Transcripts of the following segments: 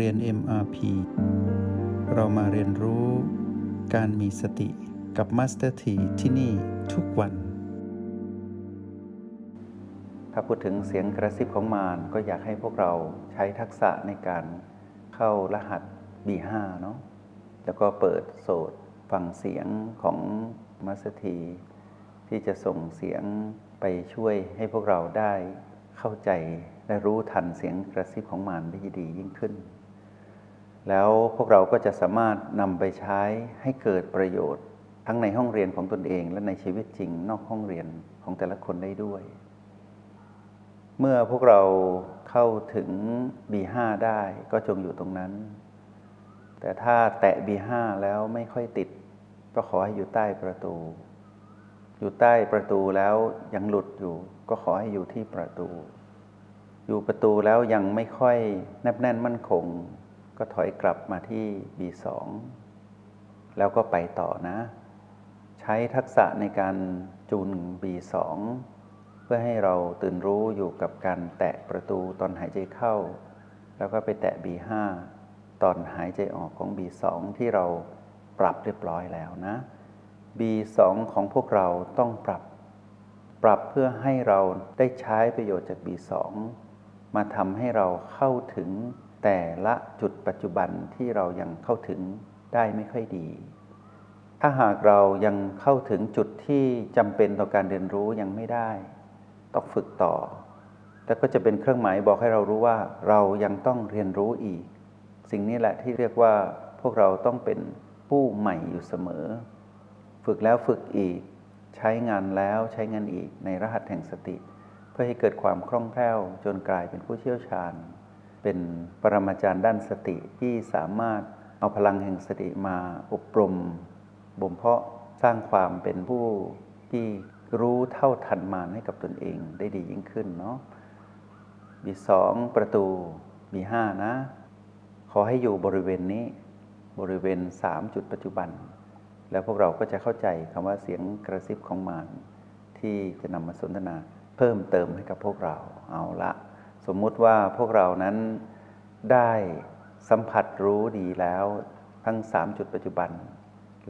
เรียน MRP เรามาเรียนรู้การมีสติกับ Master T ที่ที่นี่ทุกวัน ถ้าพูดถึงเสียงกระซิบของมารก็อยากให้พวกเราใช้ทักษะในการเข้ารหัส B5 เนาะแล้วก็เปิดโสดฟังเสียงของมัสถีที่จะส่งเสียงไปช่วยให้พวกเราได้เข้าใจและรู้ทันเสียงกระซิบของมารได้ดียิ่งขึ้น แล้วพวกเราก็จะสามารถนำไปใช้ให้เกิดประโยชน์ ทั้งในห้องเรียนของตนเอง และในชีวิตจริงนอกห้องเรียนของแต่ละคนได้ด้วย เมื่อพวกเราเข้าถึง B5 ได้ก็จงอยู่ตรงนั้น แต่ถ้าแตะ B5 แล้วไม่ค่อยติด ก็ขอให้อยู่ใต้ประตู อยู่ใต้ประตูแล้วยังหลุดอยู่ ก็ขอให้อยู่ที่ประตู อยู่ประตูแล้วยังไม่ค่อยแนบแน่นมั่นคง ก็ถอยกลับมาที่ B2 แล้วก็ไปต่อนะ ใช้ทักษะในการจูน B2 เพื่อให้เราตื่นรู้อยู่กับการแตะประตูตอนหายใจเข้า แล้วก็ไปแตะ B5 ตอนหายใจออกของ B2 ที่เราปรับเรียบร้อยแล้วนะ B2 ของพวกเราต้องปรับ ปรับเพื่อให้เราได้ใช้ประโยชน์จาก B2 มาทำให้เราเข้าถึง แต่ละจุดปัจจุบันที่เรายังเข้าถึงได้ไม่ค่อยดี ถ้าหากเรายังเข้าถึงจุดที่จำเป็นต่อการเรียนรู้ยังไม่ได้ ต้องฝึกต่อ แต่ก็จะเป็นเครื่องหมายบอกให้เรารู้ว่าเรายังต้องเรียนรู้อีก สิ่งนี้แหละที่เรียกว่าพวกเราต้องเป็นผู้ใหม่อยู่เสมอ ฝึกแล้วฝึกอีก ใช้งานแล้วใช้งานอีกในรหัสแห่งสติ เพื่อให้เกิดความคล่องแคล่วจนกลายเป็นผู้เชี่ยวชาญ เป็นปรมาจารย์ด้านสติที่สามารถเอาพลังแห่งสติมาอบรมบ่มเพาะสร้างความเป็นผู้ที่รู้เท่าทันมารให้กับตนเองได้ดียิ่งขึ้นเนาะมีสองประตูมีห้านะ ขอให้อยู่บริเวณนี้บริเวณสามจุดปัจจุบัน แล้วพวกเราก็จะเข้าใจคำว่าเสียงกระซิบของมารที่จะนำมาสนทนาเพิ่มเติมให้กับพวกเราเอาละ สมมุติว่าพวกเรานั้นได้สัมผัสรู้ดีแล้วทั้งสามจุดปัจจุบัน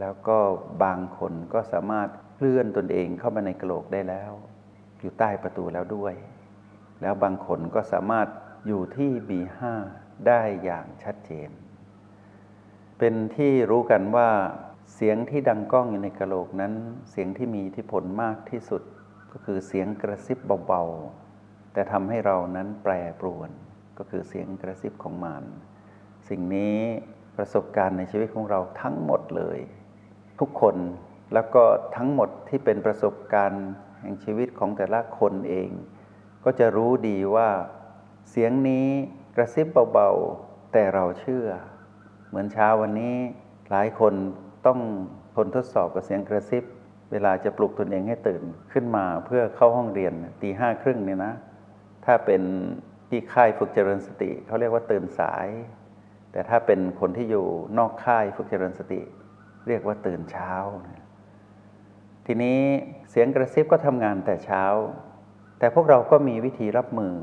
แล้วก็บางคนก็สามารถเคลื่อนตนเองเข้ามาในกระโหลกได้แล้ว อยู่ใต้ประตูแล้วด้วย แล้วบางคนก็สามารถอยู่ที่ B5 ได้อย่างชัดเจน เป็นที่รู้กันว่าเสียงที่ดังก้องอยู่ในกระโหลกนั้น เสียงที่มีอิทธิพลมากที่สุด ก็คือเสียงกระซิบเบาๆ แต่ทำให้เรานั้นแปรปรวนก็คือเสียงกระซิบของมารสิ่งนี้ประสบการณ์ในชีวิตของเราทั้งหมดเลย ทุกคนแล้วก็ทั้งหมดที่เป็นประสบการณ์แห่งชีวิตของแต่ละคนเอง ก็จะรู้ดีว่า เสียงนี้กระซิบเบาๆ แต่เราเชื่อ เหมือนเช้าวันนี้หลายคนต้องทนทดสอบกับเสียงกระซิบ เวลาจะปลุกตนเองให้ตื่นขึ้นมาเพื่อเข้าห้องเรียนตีห้าครึ่งเนี่ยนะ ถ้าเป็นที่ค่ายฝึกเจริญสติเขาเรียกว่าตื่นสาย แต่ถ้าเป็นคนที่อยู่นอกค่ายฝึกเจริญสติ เรียกว่าตื่นเช้า ทีนี้เสียงกระซิบก็ทำงานแต่เช้า แต่พวกเราก็มีวิธีรับมือ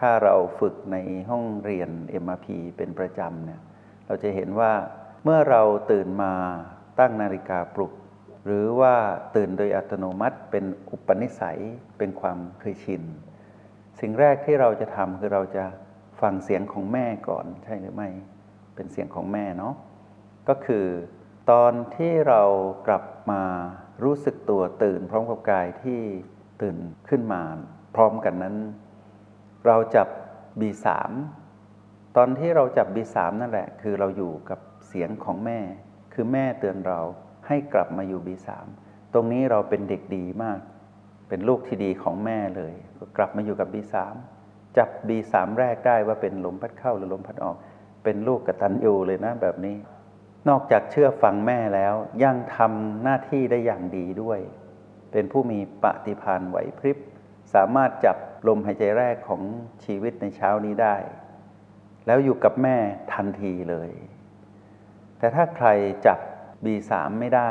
ถ้าเราฝึกในห้องเรียน MRP เป็นประจำเนี่ยเราจะเห็นว่าเมื่อเราตื่นมาตั้งนาฬิกาปลุก หรือว่าตื่นโดยอัตโนมัติเป็นอุปนิสัยเป็นความเคยชิน สิ่งแรกที่เราจะทำคือเราจะฟังเสียงของแม่ก่อนใช่หรือไม่ เป็นเสียงของแม่เนาะก็คือตอนที่เรากลับมารู้สึกตัวตื่น พร้อมกับกายที่ตื่นขึ้นมาพร้อมกันนั้น เราจับ B3 ตอนที่เราจับ B3 นั่นแหละ คือเราอยู่กับเสียงของแม่ คือแม่เตือนเราให้กลับมาอยู่ B3 ตรงนี้เราเป็นเด็กดีมาก เป็นลูกที่ดีของแม่เลย ก็กลับมาอยู่กับ B3 จับ B3 แรกได้ว่าเป็นลมพัดเข้าหรือลมพัดออก เป็นลูกกตัญญูเลยนะแบบนี้ นอกจากเชื่อฟังแม่แล้ว ยังทำหน้าที่ได้อย่างดีด้วย เป็นผู้มีปฏิภาณไหวพริบ สามารถจับลมหายใจแรกของชีวิตในเช้านี้ได้ แล้วอยู่กับแม่ทันทีเลย แต่ถ้าใครจับ B3 ไม่ได้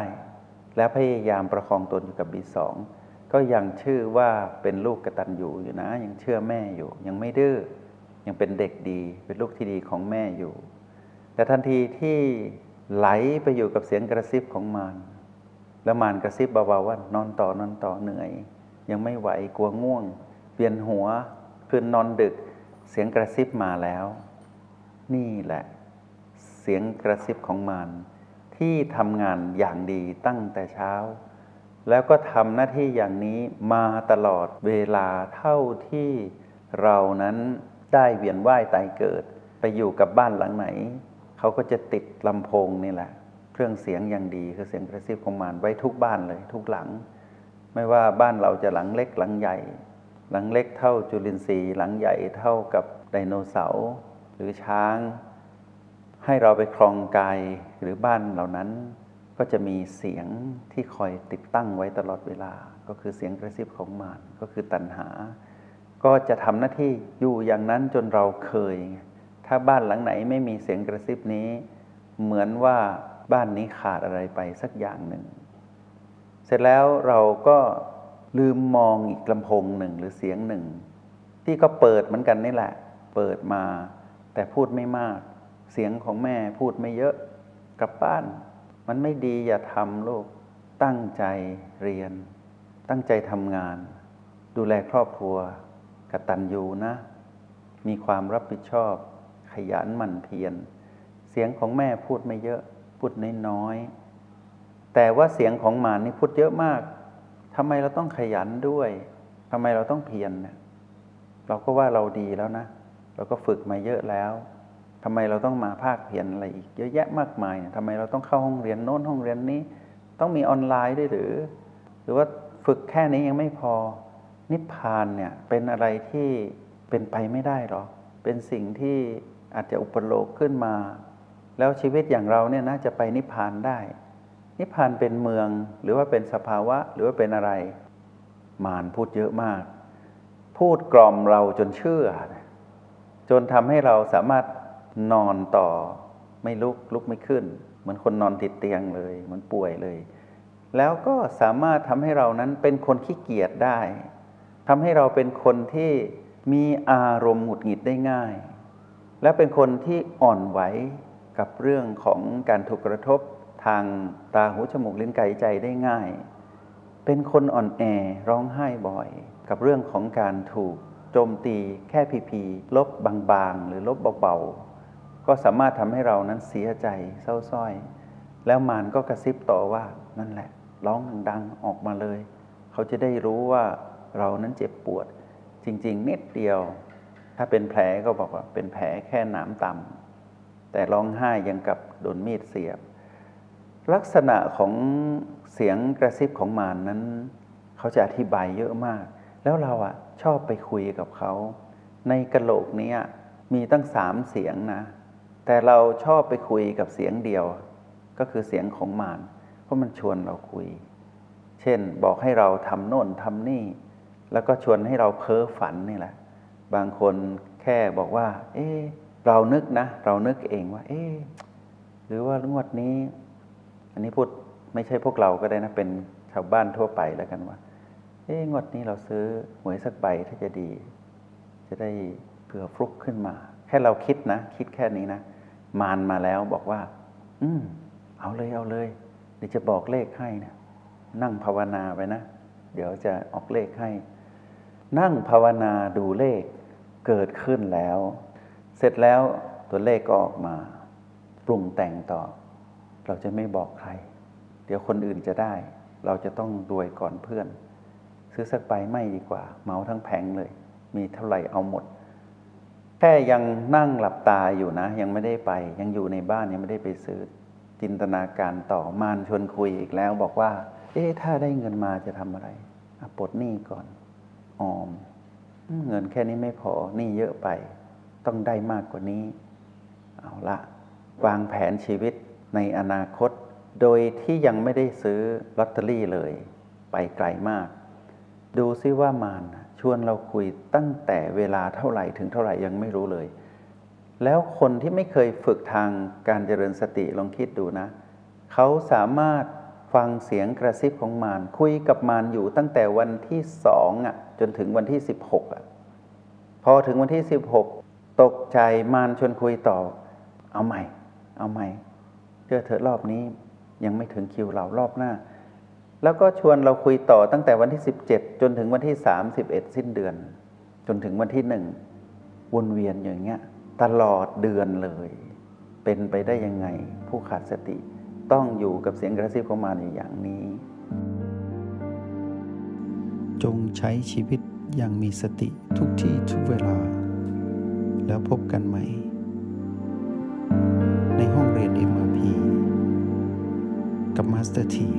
และพยายามประคองตนอยู่กับ B2 ก็ยังชื่อว่าเป็นลูกกระตัญญูอยู่นะ ยังเชื่อแม่อยู่ ยังไม่ดื้อยังเป็นเด็กดี เป็นลูกที่ดีของแม่อยู่ แต่ทันทีที่ไหลไปอยู่กับเสียงกระซิบของมารแล้วมารกระซิบเบาๆว่านอนต่อนอนต่อเหนื่อย ยังไม่ไหวกลัวง่วงเวียนหัวคืนนอนดึก เสียงกระซิบมาแล้ว นี่แหละ เสียงกระซิบของมารที่ทำงานอย่างดีตั้งแต่เช้า แล้วก็ทำหน้าที่อย่างนี้มาตลอดเวลาเท่าที่เรานั้นได้เวียนว่ายตายเกิด ไปอยู่กับบ้านหลังไหน เขาก็จะติดลำโพงนี่แหละ เครื่องเสียงอย่างดีคือเสียงกระซิบของมารไว้ทุกบ้านเลยทุกหลัง ไม่ว่าบ้านเราจะหลังเล็กหลังใหญ่ หลังเล็กเท่าจุลินทรีย์หลังใหญ่เท่ากับไดโนเสาร์หรือช้าง ให้เราไปครองกายหรือบ้านเหล่านั้น ก็จะมีเสียงที่คอยติดตั้งไว้ตลอดเวลา ก็คือเสียงกระซิบของมารก็คือตัณหา ก็จะทำหน้าที่อยู่อย่างนั้นจนเราเคย ถ้าบ้านหลังไหนไม่มีเสียงกระซิบนี้ เหมือนว่าบ้านนี้ขาดอะไรไปสักอย่างหนึ่ง เสร็จแล้วเราก็ลืมมองอีกลำโพงหนึ่งหรือเสียงหนึ่ง ที่ก็เปิดเหมือนกันนี่แหละ เปิดมา แต่พูดไม่มาก เสียงของแม่พูดไม่เยอะกลับบ้าน มันไม่ดีอย่าทำลูก ตั้งใจเรียน ตั้งใจทำงาน ดูแลครอบครัวกตัญญูนะ มีความรับผิดชอบ ขยันหมั่นเพียร เสียงของแม่พูดไม่เยอะ พูดน้อยๆ แต่ว่าเสียงของหมานนี่พูดเยอะมาก ทำไมเราต้องขยันด้วย ทำไมเราต้องเพียรเนี่ยเราก็ว่าเราดีแล้วนะ เราก็ฝึกมาเยอะแล้ว ทำไมเราต้องมาภาคเพียรอะไรอีกเยอะแยะมากมายทำไมเราต้องเข้าห้องเรียนโน้นห้องเรียนนี้ ต้องมีออนไลน์ด้วยหรือ หรือว่าฝึกแค่นี้ยังไม่พอ นิพพานเนี่ยเป็นอะไรที่เป็นไปไม่ได้หรอ เป็นสิ่งที่อาจจะอุปโลกขึ้นมา แล้วชีวิตอย่างเราเนี่ยน่าจะไปนิพพานได้ นิพพานเป็นเมืองหรือว่าเป็นสภาวะหรือว่าเป็นอะไร มารพูดเยอะมาก พูดกล่อมเราจนเชื่อ จนทำให้เราสามารถ นอนต่อไม่ลุกลุกไม่ขึ้น เหมือนคนนอนติดเตียงเลยเหมือนป่วยเลย แล้วก็สามารถทำให้เรานั้นเป็นคนขี้เกียจได้ทำให้เราเป็นคนที่มีอารมณ์หงุดหงิดได้ง่าย และเป็นคนที่อ่อนไหวกับเรื่องของการถูกกระทบทางตาหูจมูกลิ้นกายใจได้ง่าย เป็นคนอ่อนแอร้องไห้บ่อย กับเรื่องของการถูกโจมตีแค่พีพีลบบางๆ หรือลบเบาๆ ก็สามารถทำให้เรานั้นเสียใจเศร้าส้อย แล้วมารก็กระซิบต่อว่านั่นแหละ ร้องดังๆออกมาเลย เขาจะได้รู้ว่าเรานั้นเจ็บปวด จริง ๆ นิดเดียว ถ้าเป็นแผลก็บอกว่าเป็นแผลแค่หนามต่ำแต่ร้องไห้ยังกับโดนมีดเสียบ ลักษณะของเสียงกระซิบของมารนนั้น เขาจะอธิบายเยอะมาก แล้วเราอะชอบไปคุยกับเขา ในกระโหลกนี้มีตั้งสามเสียงนะ แต่เราชอบไปคุยกับเสียงเดียว ก็คือเสียงของมารเพราะมันชวนเราคุย เช่นบอกให้เราทำโน่นทำนี่ แล้วก็ชวนให้เราเพ้อฝันนี่แหละ บางคนแค่บอกว่า เอ๊เรานึกนะ เรานึกเองว่า เอ๊หรือว่างวดนี้ อันนี้พูดไม่ใช่พวกเราก็ได้นะเป็นชาวบ้านทั่วไปแล้วกันว่า เอ๊งวดนี้เราซื้อหวยสักใบถ้าจะดี จะได้เผื่อฟลุกขึ้นมา แค่เราคิดนะ คิดแค่นี้นะ มานมาแล้วบอกว่า อืมเอาเลยเอาเลยเดี๋ยวจะบอกเลขให้นะนั่งภาวนาไปนะ เดี๋ยวจะออกเลขให้ นั่งภาวนาดูเลขเกิดขึ้นแล้ว เสร็จแล้วตัวเลขก็ออกมา ปรุงแต่งต่อ เราจะไม่บอกใคร เดี๋ยวคนอื่นจะได้ เราจะต้องรวยก่อนเพื่อน ซื้อสักใบไม่ดีกว่า เมาทั้งแผงเลย มีเท่าไหร่เอาหมด ค่ยังนั่งหลับตาอยู่นะ ยังไม่ได้ไป ยังอยู่ในบ้านยังไม่ได้ไปซื้อ จินตนาการต่อมานชวนคุยอีกแล้ว บอกว่า เอ๊ะถ้าได้เงินมาจะทำอะไรอปลดหนี้ก่อน ออม เงินแค่นี้ไม่พอหนี้เยอะไป ต้องได้มากกว่านี้ เอาละวางแผนชีวิตในอนาคต โดยที่ยังไม่ได้ซื้อลอตเตอรี่เลย ไปไกลมาก ดูซิว่ามาน วนเราคุยตั้งแต่เวลาเท่าไหร่ถึงเท่าไหร่ยังไม่รู้เลย แล้วคนที่ไม่เคยฝึกทางการเจริญสติลองคิดดูนะ เขาสามารถฟังเสียงกระซิบของมารคุยกับมารอยู่ตั้งแต่วันที่สองอะจนถึงวันที่สิบหกอะพอถึงวันที่สิบหกตกใจมานชวนคุยต่อ เอาใหม่ เอาใหม่เชื่อเถอรอบนี้ยังไม่ถึงคิวเรารอบหน้า แล้วก็ชวนเราคุยต่อตั้งแต่วันที่ 17 จนถึงวันที่ 31 สิ้นเดือน จนถึงวันที่หนึ่งวนเวียนอย่างเงี้ยตลอดเดือนเลย เป็นไปได้ยังไง ผู้ขาดสติต้องอยู่กับเสียงกระซิบของมารอยู่อย่างนี้ จงใช้ชีวิตอย่างมีสติทุกที่ทุกเวลา แล้วพบกันใหม่ ในห้องเรียน MRP กับ Master ที